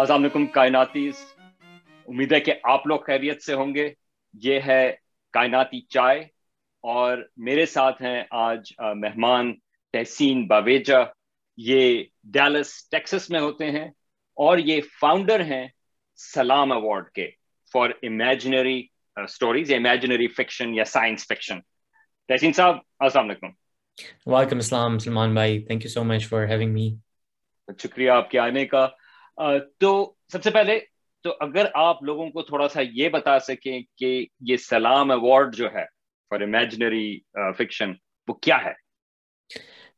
السلام علیکم کائناتی امید ہے کہ آپ لوگ خیریت سے ہوں گے۔ یہ ہے کائناتی چائے اور میرے ساتھ ہیں آج مہمان تحسین باویجا یہ ڈیلس ٹیکسس میں ہوتے ہیں اور یہ فاؤنڈر ہیں سلام ایوارڈ کے for imaginary stories imaginary fiction یا سائنس فکشن۔ تحسین صاحب السلام علیکم۔ وعلیکم السلام سلمان بھائی thank you so much for having me شکریہ آپ کے آنے کا۔ تو سب سے پہلے تو اگر آپ لوگوں کو تھوڑا سا یہ بتا سکیں کہ یہ سلام ایوارڈ جو ہے فار امیجنری فکشن وہ کیا ہے؟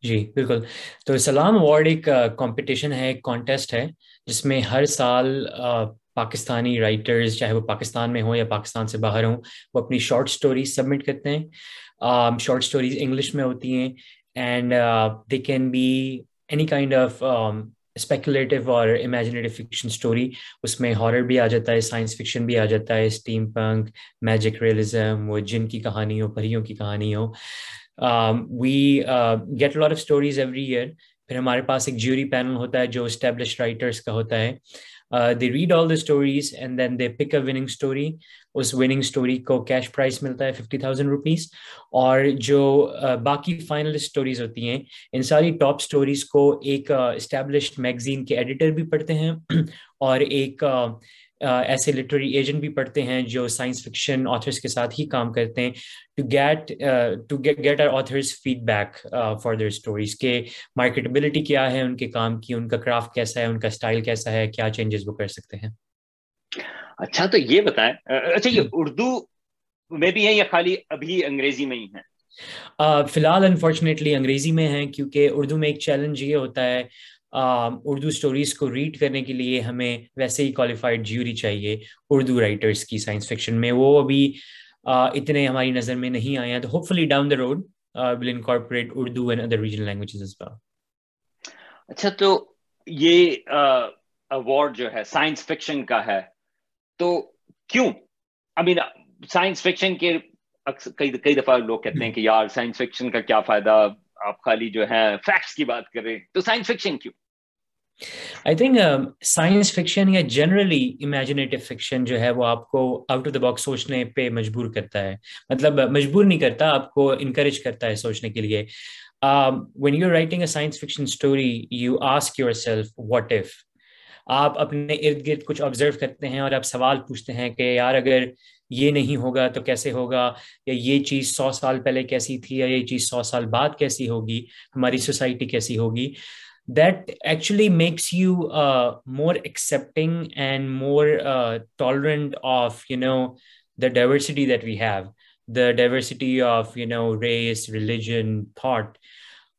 جی بالکل۔ تو سلام ایوارڈ ایک کمپٹیشن ہے، ایک کانٹیسٹ ہے، جس میں ہر سال پاکستانی رائٹرز چاہے وہ پاکستان میں ہوں یا پاکستان سے باہر ہوں، وہ اپنی شارٹ سٹوریز سبمٹ کرتے ہیں۔ شارٹ سٹوریز انگلش میں ہوتی ہیں and they can be any kind of speculative اور امیجنیٹو فکشن اسٹوری اس میں ہارر بھی آ جاتا ہے سائنس فکشن بھی آ جاتا ہے اسٹیم پنک میجک ریئلزم وہ جن کی کہانی ہو پریوں کی کہانی ہو we get lot of stories every year پھر ہمارے پاس ایک جیوری پینل ہوتا ہے جو اسٹیبلش رائٹرس کا ہوتا ہے۔ They read all the stories and then they pick a winning story us winning story کو کیش پرائز ملتا ہے ففٹی تھاؤزینڈ روپیز اور جو uh, باقی فائنل اسٹوریز ہوتی ہیں، ان ساری ٹاپ اسٹوریز کو ایک uh, اسٹیبلشڈ میگزین کے ایڈیٹر بھی پڑھتے ہیں۔ اور ایک uh, ایسے لٹری ایجنٹ بھی پڑھتے ہیں جو سائنس فکشن آتھرس کے ساتھ ہی کام کرتے ہیں to get to get our authors feedback for their stories کہ مارکیٹبلٹی کیا ہے ان کے کام کی ان کا کرافٹ کیسا ہے ان کا اسٹائل کیسا ہے کیا چینجز وہ کر سکتے ہیں؟ اچھا تو یہ بتائیں اچھا یہ اردو میں بھی ہے یا خالی ابھی انگریزی میں ہی ہے فی الحال انفارچونیٹلی انگریزی میں ہیں کیونکہ اردو میں ایک چیلنج یہ ہوتا ہے اردو اسٹوریز کو ریڈ کرنے کے لیے ہمیں ویسے ہی کوالیفائڈ جیوری چاہیے اردو رائٹرس کی سائنس فکشن میں۔ وہ ابھی اتنے ہماری نظر میں نہیں آئے ہیں۔ تو hopefully down the road will incorporate Urdu and other regional languages اچھا تو یہ اوارڈ جو ہے سائنس فکشن کا ہے۔ تو کیوں؟ آئی مین سائنس فکشن کے کئی دفعہ لوگ کہتے ہیں کہ یار سائنس فکشن کا کیا فائدہ؟ آپ خالی جو ہے فیکٹس کی بات کریں تو سائنس فکشن کیوں؟ آئی تھنک سائنس فکشن یا جنرلی امیجنیٹو فکشن جو ہے وہ آپ کو آؤٹ آف دا باکس سوچنے پہ مجبور کرتا ہے۔ مطلب مجبور نہیں کرتا، آپ کو انکریج کرتا ہے سوچنے کے لیے۔ When you writing a science fiction story you ask yourself what if آپ اپنے ارد گرد کچھ آبزرو کرتے ہیں اور آپ سوال پوچھتے ہیں کہ یار اگر یہ نہیں ہوگا تو کیسے ہوگا؟ یا یہ چیز سو سال پہلے کیسی تھی یا یہ چیز سو سال بعد کیسی ہوگی؟ ہماری سوسائٹی کیسی ہوگی؟ That actually makes you more accepting and more tolerant of you know the diversity that we have the diversity of you know race religion thought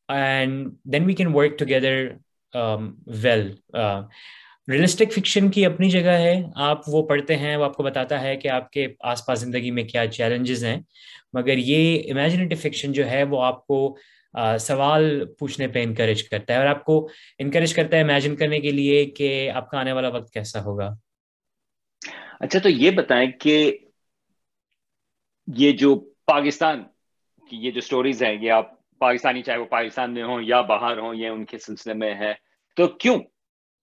and then we can work together well realistic fiction کی اپنی جگہ ہے۔ آپ وہ پڑھتے ہیں، وہ آپ کو بتاتا ہے کہ آپ کے آس پاس زندگی میں کیا چیلنجز ہیں۔ مگر یہ امیجنیٹو فکشن جو ہے، وہ آپ کو سوال پوچھنے پہ انکریج کرتا ہے اور آپ کو انکریج کرتا ہے امیجن کرنے کے لیے کہ آپ کا آنے والا وقت کیسا ہوگا۔ اچھا تو یہ بتائیں کہ یہ جو پاکستان کی یہ جو سٹوریز ہیں، یہ آپ پاکستانی، چاہے وہ پاکستان میں ہوں یا باہر ہوں، یہ ان کے سلسلے میں ہے۔ تو کیوں؟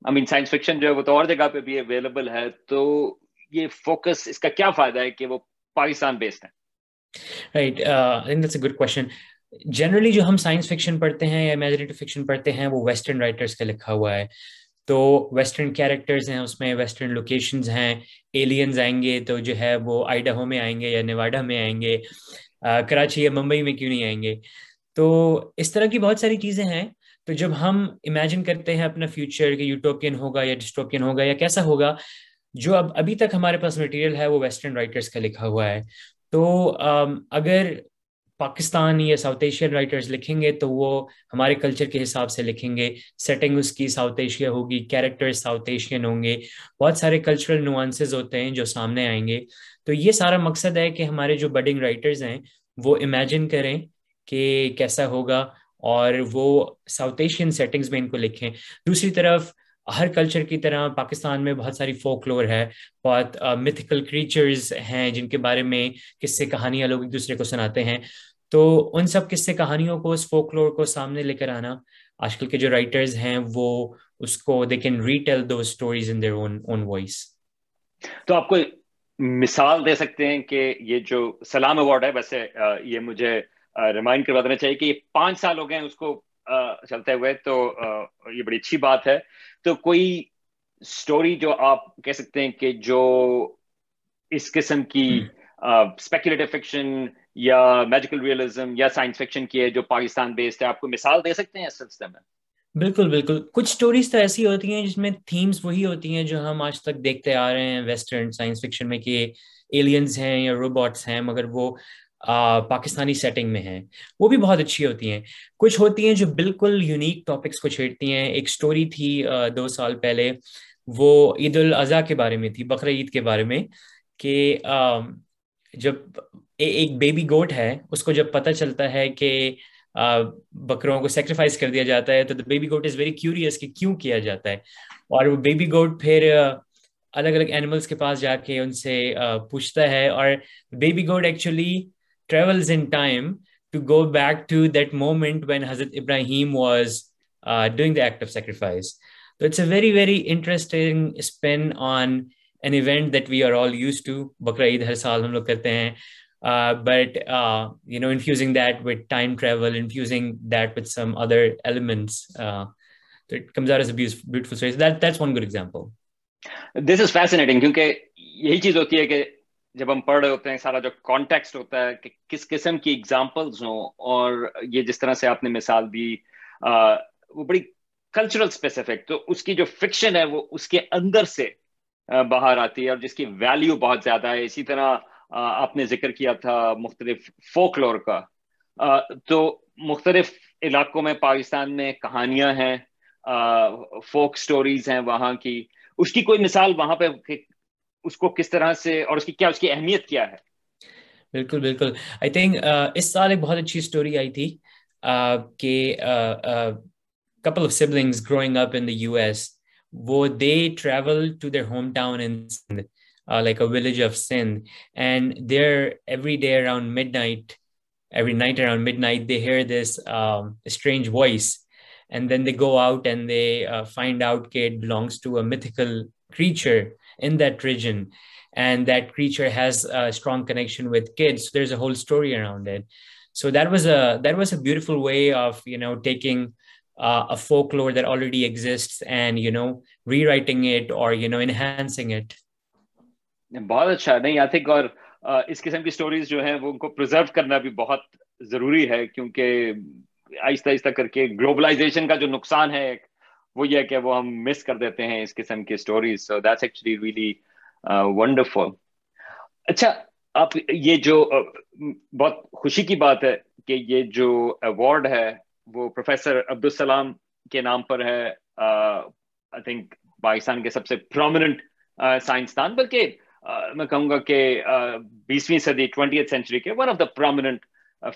آئی مین سائنس فکشن جو ہے وہ تو اور جگہ پہ بھی اویلیبل ہے، تو یہ فوکس اس کا کیا فائدہ ہے کہ وہ پاکستان بیسڈ ہے right a good question generally جو ہم سائنس فکشن پڑھتے ہیں یا امیجنیٹو فکشن پڑھتے ہیں، وہ ویسٹرن رائٹرس کا لکھا ہوا ہے۔ تو ویسٹرن کیریکٹرز ہیں، اس میں ویسٹرن لوکیشنز ہیں۔ ایلینز آئیں گے تو جو ہے وہ آئیڈاہو میں آئیں گے یا نیواڈا میں آئیں گے۔ کراچی یا ممبئی میں کیوں نہیں آئیں گے؟ تو اس طرح کی بہت ساری چیزیں ہیں۔ تو جب ہم امیجن کرتے ہیں اپنا فیوچر کہ یوٹوپین ہوگا یا ڈسٹوپین ہوگا یا کیسا ہوگا، جو اب ابھی تک ہمارے پاس مٹیریل ہے وہ ویسٹرن رائٹرس کا لکھا ہوا ہے۔ تو اگر پاکستان یا ساؤتھ ایشین رائٹرز لکھیں گے تو وہ ہمارے کلچر کے حساب سے لکھیں گے۔ سیٹنگ اس کی ساؤتھ ایشیا ہوگی کیریکٹر ساؤتھ ایشین ہوں گے۔ بہت سارے کلچرل نوانسز ہوتے ہیں جو سامنے آئیں گے۔ تو یہ سارا مقصد ہے کہ ہمارے جو بڈنگ رائٹرز ہیں وہ امیجن کریں کہ کیسا ہوگا۔ اور وہ ساؤتھ ایشین سیٹنگز میں ان کو لکھیں۔ دوسری طرف، ہر کلچر کی طرح پاکستان میں بہت ساری فوک لور ہے، بہت میتھیکل کریچرز ہیں جن کے بارے میں قصے کہانیاں لوگ ایک دوسرے کو سناتے ہیں۔ تو ان سب قصے کہانیوں کو اس فوک لور کو سامنے لے کر آنا۔ آج کل کے جو رائٹرز ہیں، وہ اس کو they can retell the stories in their own own voice تو آپ کو مثال دے سکتے ہیں کہ یہ جو سلام ایوارڈ ہے، ویسے یہ مجھے ریمائنڈ کروا دینا چاہیے کہ یہ پانچ سال ہو گئے ہیں اس کو چلتے ہوئے تو یہ بڑی اچھی بات ہے۔ تو کوئی اسٹوری جو آپ کہہ سکتے ہیں کہ جو اس قسم کی اسپیکولیٹو فکشن یا میجیکل ریئلزم یا سائنس فکشن کی ہے جو پاکستان بیسڈ ہے آپ کو مثال دے سکتے ہیں اس سلسلے میں؟ بالکل بالکل۔ کچھ اسٹوریز تو ایسی ہوتی ہیں جس میں تھیمس وہی ہوتی ہیں جو ہم آج تک دیکھتے آ رہے ہیں۔ ویسٹرن سائنس فکشن میں کہ ایلینز ہیں یا روبوٹس ہیں مگر وہ پاکستانی سیٹنگ میں ہیں۔ وہ بھی بہت اچھی ہوتی ہیں۔ کچھ ہوتی ہیں جو بالکل یونیک ٹاپکس کو چھیڑتی ہیں۔ ایک اسٹوری تھی دو سال پہلے۔ وہ عید الاضحیٰ کے بارے میں تھی بقر عید کے بارے میں، کہ جب ایک بیبی گوٹ ہے، اس کو جب پتہ چلتا ہے کہ بکروں کو سیکریفائز کر دیا جاتا ہے، تو baby goat is very curious کہ کیوں کیا جاتا ہے۔ اور وہ بیبی گوٹ پھر الگ الگ اینیملس کے پاس جا کے ان سے پوچھتا ہے۔ اور baby goat actually travels in time to go back to that moment when حضرت Ibrahim was doing the act of sacrifice تو it's a very very interesting spin on an event that we are all used to Bakra Eid ہر سال ہم لوگ کرتے ہیں but you know infusing that with time travel infusing that with some other elements تو it comes or as beautiful story that that's one good example this is fascinating کیونکہ یہی چیز ہوتی ہے کہ جب ہم پڑھ رہے ہوتے ہیں، سارا جو کانٹیکسٹ ہوتا ہے کہ کس قسم کی ایگزامپلز ہوں اور یہ جس طرح سے آپ نے مثال دی وہ بڑی کلچرل اسپیسیفک تو اس کی جو فکشن ہے وہ اس کے اندر سے باہر آتی ہے اور جس کی ویلیو بہت زیادہ ہے۔ اسی طرح آپ نے ذکر کیا تھا مختلف فوک لور کا تو مختلف علاقوں میں پاکستان میں کہانیاں ہیں فوک سٹوریز ہیں وہاں کی۔ اس کی کوئی مثال وہاں پہ اس کو کس طرح سے اور اس کی کیا اس کی اہمیت کیا ہے؟ بالکل بالکل۔ آئی تھنک اس سال ایک بہت اچھی اسٹوری آئی تھی کہ couple of siblings growing up in the U S وہ they travel to their hometown in Sindh like a village of Sindh and there every day around midnight every night around midnight they hear this strange voice and then they go out and they find out کہ it belongs to a mythical creature in that region and that creature has a strong connection with kids there's a whole story around it so that was a that was a beautiful way of you know taking uh, a folklore that already exists and you know rewriting it or you know enhancing it بہت اچھا نہیں I think اور اس قسم کی stories جو ہیں وہ ان کو پرزرو کرنا بھی بہت ضروری ہے کیونکہ آہستہ آہستہ کر کے گلوبلائزیشن کا جو نقصان ہے ایک وہ یہ کہ وہ ہم مس کر دیتے ہیں اس قسم کی stories so that's actually really wonderful اچھا آپ یہ جو uh, بہت خوشی کی بات ہے کہ یہ جو ایوارڈ ہے، وہ پروفیسر عبدالسلام کے نام پر ہے uh, آئی تھنک پاکستان کے سب سے پرومیننٹ سائنسدان uh, بلکہ میں کہوں گا کہ بیسویں صدی ٹوینٹی ایتھ سینچری کے one of the prominent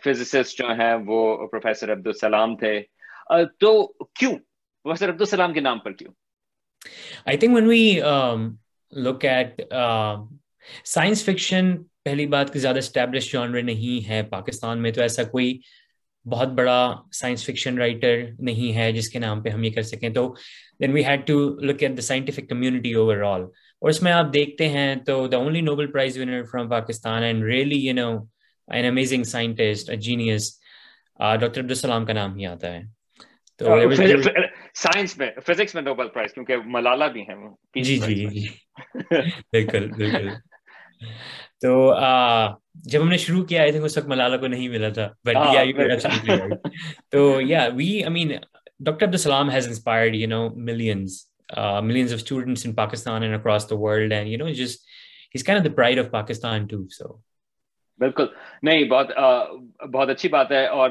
physicist جو ہیں، وہ پروفیسر عبدالسلام تھے. تو کیوں؟ پروفیسر عبدالسلام کے نام پر کیوں I think when we look at science fiction پہلی بات کہ زیادہ اسٹیبلش جانور نہیں ہے پاکستان میں تو ایسا کوئی بہت بڑا سائنس فکشن رائٹر نہیں ہے جس کے نام پہ ہم یہ کر سکیں۔ تو then we had to look at the scientific community overall اور اس میں آپ دیکھتے ہیں تو the only Nobel prize winner from Pakistan and really you know an amazing scientist genius doctor Abdus Salam کا نام ہی آتا ہے۔ سائنس میں فزکس میں نوبل پرائز کیونکہ ملالا بھی ہیں جی جی جی بالکل بالکل۔ تو جب ہم نے شروع کیا آئی تھنک اس وقت ملالا کو نہیں ملا تھا۔ بٹ تو یا we I mean doctor Abdus Salam has inspired you know millions millions of students in Pakistan and across the world and you know just his kind of the pride of Pakistan too so بالکل۔ نہیں بہت بہت اچھی بات ہے اور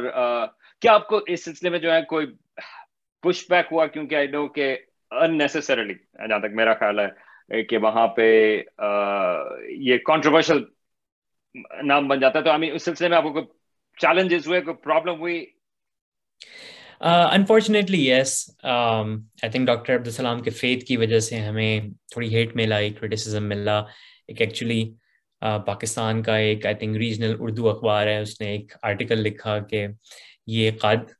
کیا آپ کو اس سلسلے میں جو ہے کوئی پش بیک ہوا کیونکہ آئی نو کہ اننیسسریلی جہاں تک میرا خیال ہے کہ وہاں پہ یہ کانٹروورشل نام بن جاتا ہے، تو اس سلسلے میں آپ کو چیلنجز ہوئے، کوئی پرابلم ہوئی؟ Unfortunately yes I think doctor Abdus Salam کے فیتھ کی وجہ سے ہمیں تھوڑی ہیٹ ملا، ایک کرٹیسزم ملا، ایک ایکچولی پاکستان کا ایک آئی تھنک ریجنل اردو اخبار ہے، اس نے ایک آرٹیکل لکھا کہ یہ قاد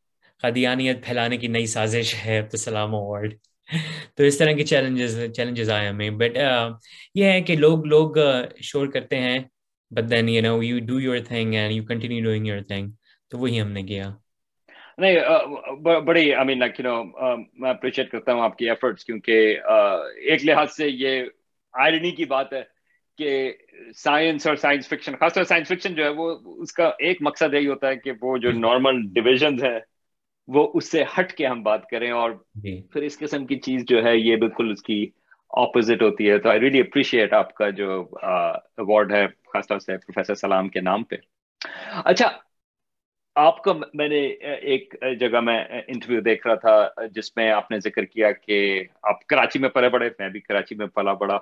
قادیانیت پھیلانے کی نئی سازش ہے عبدالسلام اوارڈ تو اس طرح کے چیلنجز چیلنجز آئے ہمیں۔ بٹ یہ ہے کہ لوگ لوگ شور کرتے ہیں۔ But then you know you do your thing and you continue doing your thing تو وہی ہم نے کیا۔ نہیں بڑی آئی مین لائک یو نو میں اپریشیٹ کرتا ہوں آپ کی ایفرٹس کیونکہ ایک لحاظ سے یہ آئرنی کی بات ہے کہ سائنس اور سائنس فکشن خاص طور سائنس فکشن جو ہے وہ اس کا ایک مقصد یہی ہوتا ہے کہ وہ جو نارمل ڈویژنز ہیں وہ اس سے ہٹ کے ہم بات کریں اور جی۔ پھر اس قسم کی چیز جو ہے یہ بالکل اس کی اپوزٹ ہوتی ہے۔ تو آئی ریلی اپریشیٹ آپ کا جو ایوارڈ ہے خاص طور سے پروفیسر سلام کے نام پہ۔ اچھا آپ کا میں نے ایک جگہ میں انٹرویو دیکھ رہا تھا جس میں آپ نے ذکر کیا کہ آپ کراچی میں پلے بڑے میں بھی کراچی میں پلا بڑا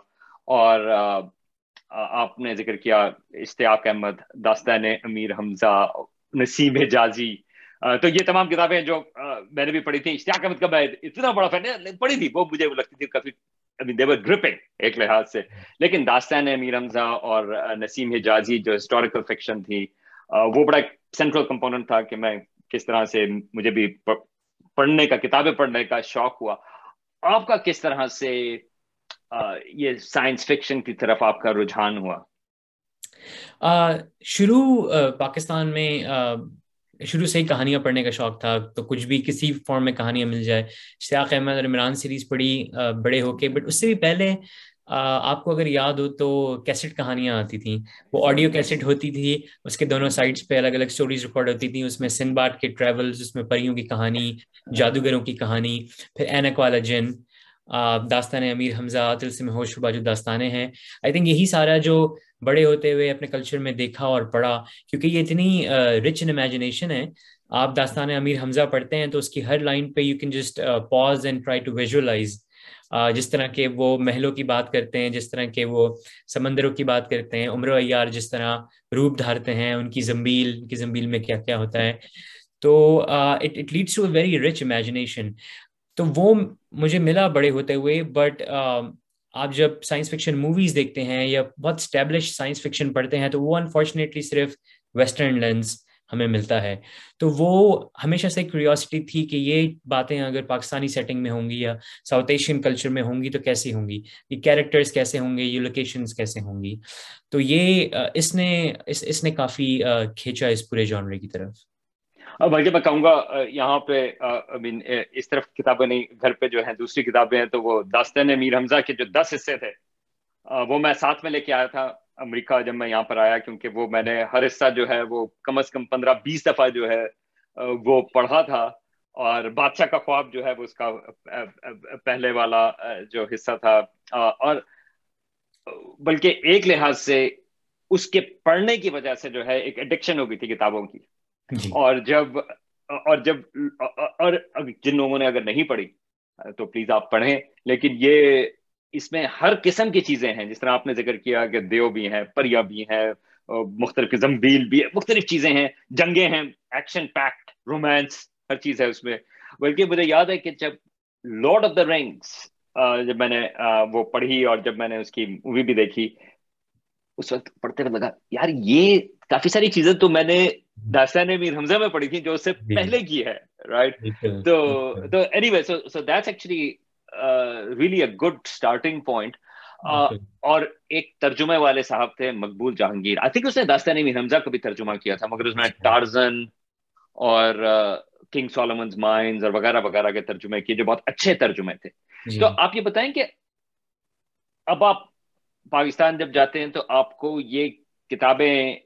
اور آپ نے ذکر کیا اشتیاق احمد داستان امیر حمزہ نسیم حجازی تو یہ تمام کتابیں جو میں نے بھی پڑھی تھی اشتیاق احمد کا میں اتنا بڑا فین پڑھی تھی، وہ مجھے لگتی تھی کافی گرپنگ ایک لحاظ سے۔ لیکن داستان امیر حمزہ اور نسیم حجازی جو ہسٹوریکل فکشن تھی وہ بڑا سینٹرل کمپوننٹ تھا کہ میں کس طرح سے مجھے بھی پڑھنے کا، کتابیں پڑھنے کا شوق ہوا۔ آپ کا کس طرح سے یہ سائنس فکشن کی طرف آپ کا رجحان ہوا؟ شروع پاکستان میں شروع سے ہی کہانیاں پڑھنے کا شوق تھا تو کچھ بھی کسی فارم میں کہانیاں مل جائے۔ شیاق احمد اور عمران سیریز پڑھی بڑے ہو کے بٹ اس سے بھی پہلے آپ کو اگر یاد ہو تو کیسٹ کہانیاں آتی تھیں۔ وہ آڈیو کیسٹ ہوتی تھی اس کے دونوں سائٹس پہ الگ الگ سٹوریز ریکارڈ ہوتی تھیں۔ اس میں سنباٹ کے ٹریولز اس میں پریوں کی کہانی جادوگروں کی کہانی پھر اینک والا جن۔ داستان امیر حمزہ میں ہوش شبہ جو داستانیں ہیں۔ آئی تھنک یہی سارا جو بڑے ہوتے ہوئے اپنے کلچر میں دیکھا اور پڑھا، کیونکہ یہ اتنی رچ ان امیجنیشن ہے۔ آپ داستان امیر حمزہ پڑھتے ہیں تو اس کی ہر لائن پہ you can just pause and try to visualise جس طرح کے وہ محلوں کی بات کرتے ہیں، جس طرح کے وہ سمندروں کی بات کرتے ہیں، عمر و ایار جس طرح روپ دھارتے ہیں، ان کی زمبیل، ان کی زمبیل میں کیا کیا ہوتا ہے۔ تو it leads to a very rich imagination تو وہ مجھے ملا بڑے ہوتے ہوئے بٹ آپ جب سائنس فکشن موویز دیکھتے ہیں یا بہت اسٹیبلش سائنس فکشن پڑھتے ہیں، تو وہ انفارچونیٹلی صرف ویسٹرن لینس ہمیں ملتا ہے۔ تو وہ ہمیشہ سے کیوریوسٹی تھی کہ یہ باتیں اگر پاکستانی سیٹنگ میں ہوں گی یا ساؤتھ ایشین کلچر میں ہوں گی تو کیسی ہوں گی؟ یہ کیریکٹرس کیسے ہوں گے؟ یہ لوکیشنس کیسے ہوں گی؟ تو یہ اس نے، اس اس نے کافی کھینچا اس پورے جانرے کی طرف۔ بلکہ میں کہوں گا یہاں پہ اس طرف کتابیں نہیں، گھر پہ جو ہیں، دوسری کتابیں ہیں، تو وہ داستان میر حمزہ کے جو دس حصے تھے وہ میں ساتھ میں لے کے آیا تھا امریکہ جب میں یہاں پر آیا، کیونکہ وہ میں نے ہر حصہ جو ہے، وہ کم از کم پندرہ بیس دفعہ جو ہے وہ پڑھا تھا، اور بادشاہ کا خواب جو ہے، وہ اس کا پہلے والا جو حصہ تھا اور بلکہ ایک لحاظ سے اس کے پڑھنے کی وجہ سے جو ہے، ایک ایڈکشن ہو گئی تھی کتابوں کی۔ جی۔ اور جب اور جب، اور جن لوگوں نے اگر نہیں پڑھی، تو پلیز آپ پڑھیں۔ لیکن یہ اس میں ہر قسم کی چیزیں ہیں۔ جس طرح آپ نے ذکر کیا کہ دیو بھی ہیں، پریا بھی ہیں، مختلف زمبیل بھی ہے مختلف چیزیں ہیں، جنگیں ہیں، ایکشن پیکٹ، رومانس، ہر چیز ہے اس میں۔ بلکہ مجھے یاد ہے کہ جب لارڈ آف دا رنگس جب میں نے وہ پڑھی اور جب میں نے اس کی مووی بھی دیکھی، اس وقت پڑھتے ہوئے لگا، یار یہ کافی ساری چیزیں تو میں نے داستان میر حمزہ میں پڑھی تھی جو اس سے جی۔ پہلے کی ہے رائٹ تو تو anyway so so that's actually really a good starting point اور ایک ترجمے والے صاحب تھے مقبول جہانگیر۔ آئی تھنک اس نے داستان میر حمزہ کو بھی ترجمہ کیا تھا مگر اس میں ٹارزن اور کنگ سولمنز مائنز اور وغیرہ وغیرہ کے ترجمے کیے جو بہت اچھے ترجمے تھے۔ جی۔ تو آپ یہ بتائیں کہ اب آپ پاکستان جب جاتے ہیں تو آپ کو یہ کتابیں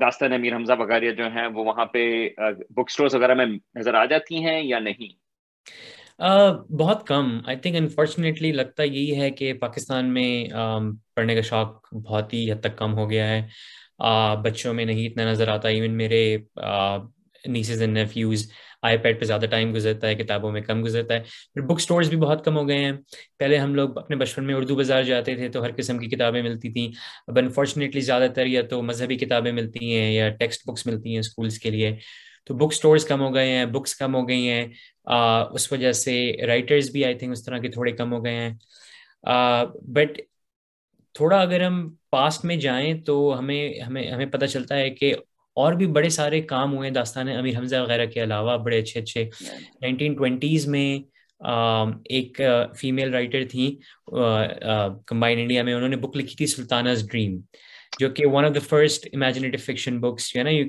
داستان امیر حمزہ وغیرہ جو ہیں، وہ وہاں پہ بک اسٹورس وغیرہ میں نظر آ جاتی ہیں یا نہیں؟ بہت کم۔ آئی تھنک انفارچونیٹلی لگتا یہی ہے کہ پاکستان میں پڑھنے کا شوق بہت ہی حد تک کم ہو گیا ہے۔ بچوں میں نہیں اتنا نظر آتا۔ ایون میرے nieces and nephews iPad پہ زیادہ ٹائم گزرتا ہے، کتابوں میں کم گزرتا ہے۔ پھر بک اسٹورس بھی بہت کم ہو گئے ہیں۔ پہلے ہم لوگ اپنے بچپن میں اردو بازار جاتے تھے تو ہر قسم کی کتابیں ملتی تھیں۔ اب انفارچونیٹلی زیادہ تر یا تو مذہبی کتابیں ملتی ہیں یا ٹیکسٹ بکس ملتی ہیں اسکولس کے لیے۔ تو بک اسٹورس کم ہو گئے ہیں بکس کم ہو گئی ہیں۔ اس وجہ سے رائٹرز بھی آئی تھنک اس طرح کے تھوڑے کم ہو گئے ہیں۔ بٹ تھوڑا اگر ہم پاسٹ میں جائیں تو ہمیں ہمیں ہمیں پتہ چلتا ہے کہ اور بھی بڑے سارے کام ہوئے داستان امیر حمزہ وغیرہ کے علاوہ بڑے اچھے اچھے۔ نائنٹین ٹوینٹیز میں ایک فیمیل رائٹر تھیں کمبائن انڈیا میں انہوں نے بک لکھی تھی سلطانہ ڈریم جو کہ one of the first imaginative fiction books جو ہے نا یو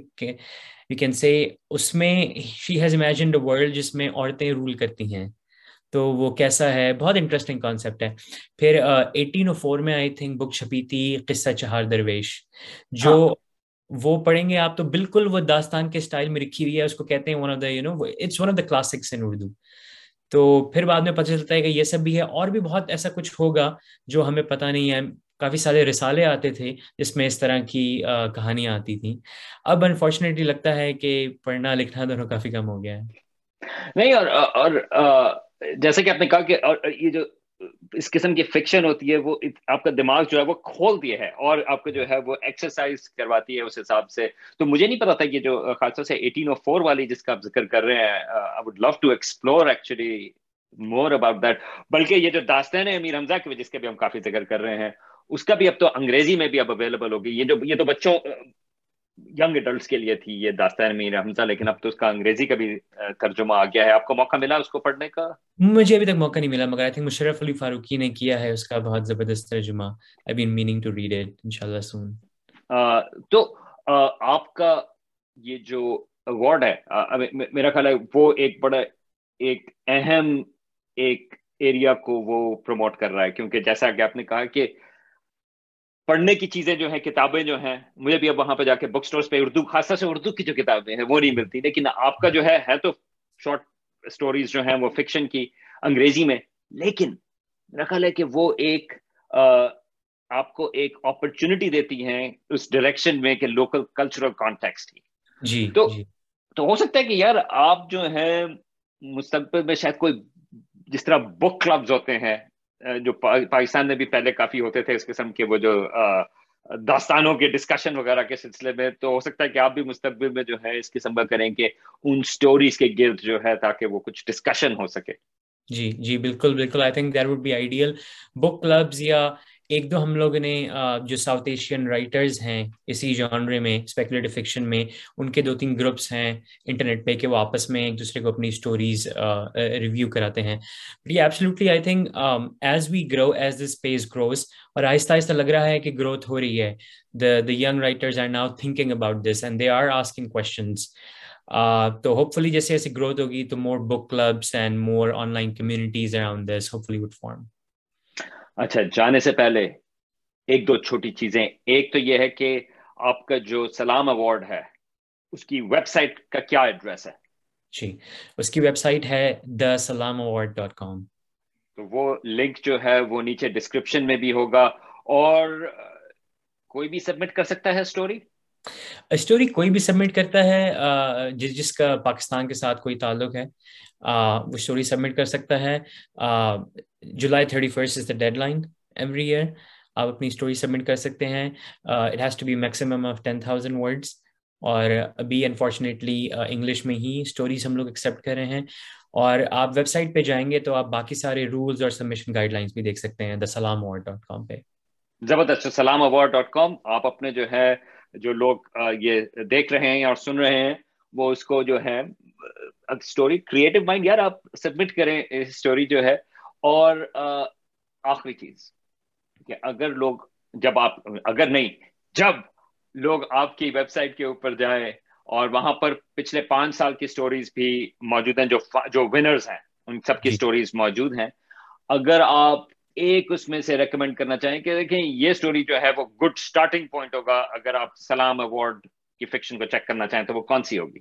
کین سے اس میں شی ہیز امیجنڈ ورلڈ جس میں عورتیں رول کرتی ہیں۔ تو وہ کیسا ہے؟ بہت انٹرسٹنگ کانسیپٹ ہے۔ پھر ایٹین او فور میں آئی تھنک بک چھپی تھی قصہ چہار درویش جو ہاں۔ وہ پڑھیں گے، آپ تو بالکل وہ داستان کے اسٹائل میں رکھی ہوئی ہے، اس کو کہتے ہیں one of the you know it's one of the classics in Urdu تو پھر بعد میں پتہ چلتا ہے کہ یہ سب بھی ہے، اور بھی بہت ایسا کچھ ہوگا جو ہمیں پتہ نہیں ہے۔ کافی سارے رسالے آتے تھے جس میں اس طرح کی کہانیاں آتی تھیں۔ اب انفارچونیٹلی لگتا ہے کہ پڑھنا لکھنا دونوں کافی کم ہو گیا ہے۔ نہیں، اور اور جیسے کہ آپ نے کہا کہ اور یہ جو اس قسم کی فکشن ہوتی ہے، وہ آپ کا دماغ جو ہے وہ کھولتی ہے اور آپ کو جو ہے وہ ایکسرسائز کرواتی ہے اس حساب سے۔ تو مجھے نہیں پتا تھا کہ جو خاص طور سے ایٹین او فور والی جس کا آپ ذکر کر رہے ہیں I would love to explore actually more about that بلکہ یہ جو داستان ہے امیر حمزہ کی، جس کے بھی ہم کافی ذکر کر رہے ہیں، اس کا بھی اب تو انگریزی میں بھی اب اویلیبل ہوگی یہ جو یہ تو بچوں ینگ ایڈلٹس کے لیے تھی یہ داستان میر حمزہ لیکن اب تو اس کا انگریزی کا بھی ترجمہ آ گیا ہے۔ آپ کو موقع ملا اس کو پڑھنے کا؟ مجھے ابھی تک موقع نہیں ملا مگر آئی تھنک مشرف علی فاروقی نے کیا ہے اس کا بہت زبردست ترجمہ۔ I been meaning to read it انشاءاللہ سون تو آپ کا یہ جو ایوارڈ ہے میرا خیال ہے وہ ایک بڑا ایک اہم ایک ایریا کو وہ پروموٹ کر رہا ہے۔ کیونکہ جیسا کہ آپ نے کہا کہ پڑھنے کی چیزیں جو ہیں کتابیں جو ہیں مجھے بھی اب وہاں پہ جا کے بک سٹورز پہ اردو خاصا سے اردو کی جو کتابیں ہیں وہ نہیں ملتی۔ لیکن آپ کا جو ہے ہے تو شارٹ سٹوریز جو ہیں وہ فکشن کی انگریزی میں۔ لیکن میرا خیال ہے کہ وہ ایک آپ کو ایک اپرچونٹی دیتی ہیں اس ڈائریکشن میں کہ لوکل کلچرل کانٹیکسٹ کی۔ جی تو جی. تو ہو سکتا ہے کہ یار آپ جو ہے مستقبل میں شاید کوئی جس طرح بک کلبز ہوتے ہیں جو پاکستان میں بھی پہلے کافی ہوتے تھے، اس قسم کے وہ جو داستانوں کے ڈسکشن وغیرہ کے سلسلے میں، تو ہو سکتا ہے کہ آپ بھی مستقبل میں جو ہے اس قسم کا کریں کہ ان سٹوریز کے گرد جو ہے تاکہ وہ کچھ ڈسکشن ہو سکے۔ جی جی بالکل بالکل۔ I think there would be ideal book clubs یا ایک دو ہم لوگوں نے جو ساؤتھ ایشین رائٹرز ہیں اسی جانرے میں اسپیکولیٹو فکشن میں، ان کے دو تین گروپس ہیں انٹرنیٹ پہ کہ وہ آپس میں ایک دوسرے کو اپنی اسٹوریز ریویو کراتے ہیں۔ یہ absolutely I think as we grow as this space grows اور آہستہ آہستہ لگ رہا ہے کہ گروتھ ہو رہی ہے the the young writers are now thinking about this and they are asking questions تو ہوپ فلی جیسے ایسی گروتھ ہوگی تو more book clubs and more online communities around this hopefully would form اچھا جانے سے پہلے ایک دو چھوٹی چیزیں۔ ایک تو یہ ہے کہ آپ کا جو سلام ایوارڈ ہے اس کی ویب سائٹ کا کیا ایڈریس ہے؟ جی اس کی ویب سائٹ ہے دا سلام اوارڈ ڈاٹ کام۔ تو وہ لنک جو ہے وہ نیچے ڈسکرپشن میں بھی ہوگا اور کوئی بھی سبمٹ کر سکتا ہے اسٹوری اسٹوری کوئی بھی سبمٹ کرتا ہے جس جس کا پاکستان کے ساتھ کوئی تعلق ہے وہ اسٹوری سبمٹ کر سکتا ہے۔ July thirty first is the deadline every year آپ اپنی اسٹوری سبمٹ کر سکتے ہیں۔ It has to be maximum of ten thousand words اور ابھی انفارچونیٹلی انگلش میں ہی اسٹوریز ہم لوگ ایکسیپٹ کر رہے ہیں۔ اور آپ ویب سائٹ پہ جائیں گے تو آپ باقی سارے رولز اور سبمیشن گائڈ لائنس بھی دیکھ سکتے ہیں۔ دا سلام اوارڈ ڈاٹ کام پہ۔ زبردست سلام اوارڈ ڈاٹ کام آپ اپنے جو ہے جو لوگ یہ دیکھ رہے ہیں اور سن رہے ہیں وہ اس کو جو ہے اسٹوری کریٹو مائنڈ یار آپ سبمٹ کریں اسٹوری جو ہے اور آخری چیز کہ اگر لوگ جب آپ اگر نہیں جب لوگ آپ کی ویب سائٹ کے اوپر جائیں اور وہاں پر پچھلے پانچ سال کی سٹوریز بھی موجود ہیں جو جو ونرز ہیں ان سب کی سٹوریز جی۔ موجود ہیں اگر آپ ایک اس میں سے ریکمینڈ کرنا چاہیں کہ دیکھیں یہ سٹوری جو ہے وہ گڈ سٹارٹنگ پوائنٹ ہوگا اگر آپ سلام ایوارڈ کی فکشن کو چیک کرنا چاہیں تو وہ کون سی ہوگی؟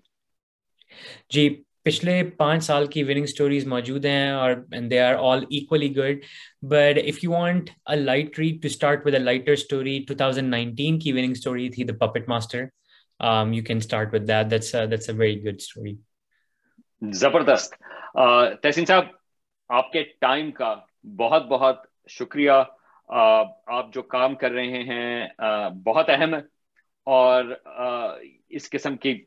جی پچھلے پانچ سال کی وننگ اسٹوریز موجود ہیں اور they are all equally good but if you want a light read to start with a lighter thousand nineteen کی وننگ اسٹوری تھی the puppet master you can start with that that's that's a very good story زبردست. تحسین صاحب آپ کے time کا بہت بہت شکریہ۔ آپ جو کام کر رہے ہیں بہت اہم ہے۔ اور اس قسم کی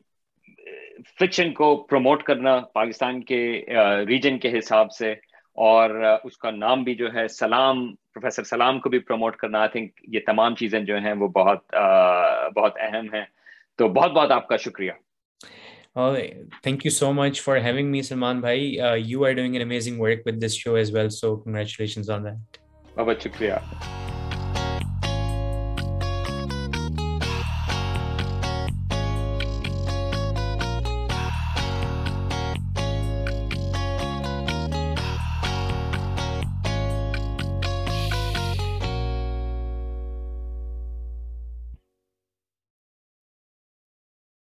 فکشن کو پروموٹ کرنا پاکستان کے ریجن کے حساب سے، اور اس کا نام بھی جو ہے سلام، پروفیسر سلام کو بھی پروموٹ کرنا۔ آئی تھنک یہ تمام چیزیں جو ہیں وہ بہت بہت اہم ہیں۔ تو بہت بہت آپ کا شکریہ۔ Thank you so much for having me Salman bhai you are doing an amazing work with this show as well so congratulations on that بہت شکریہ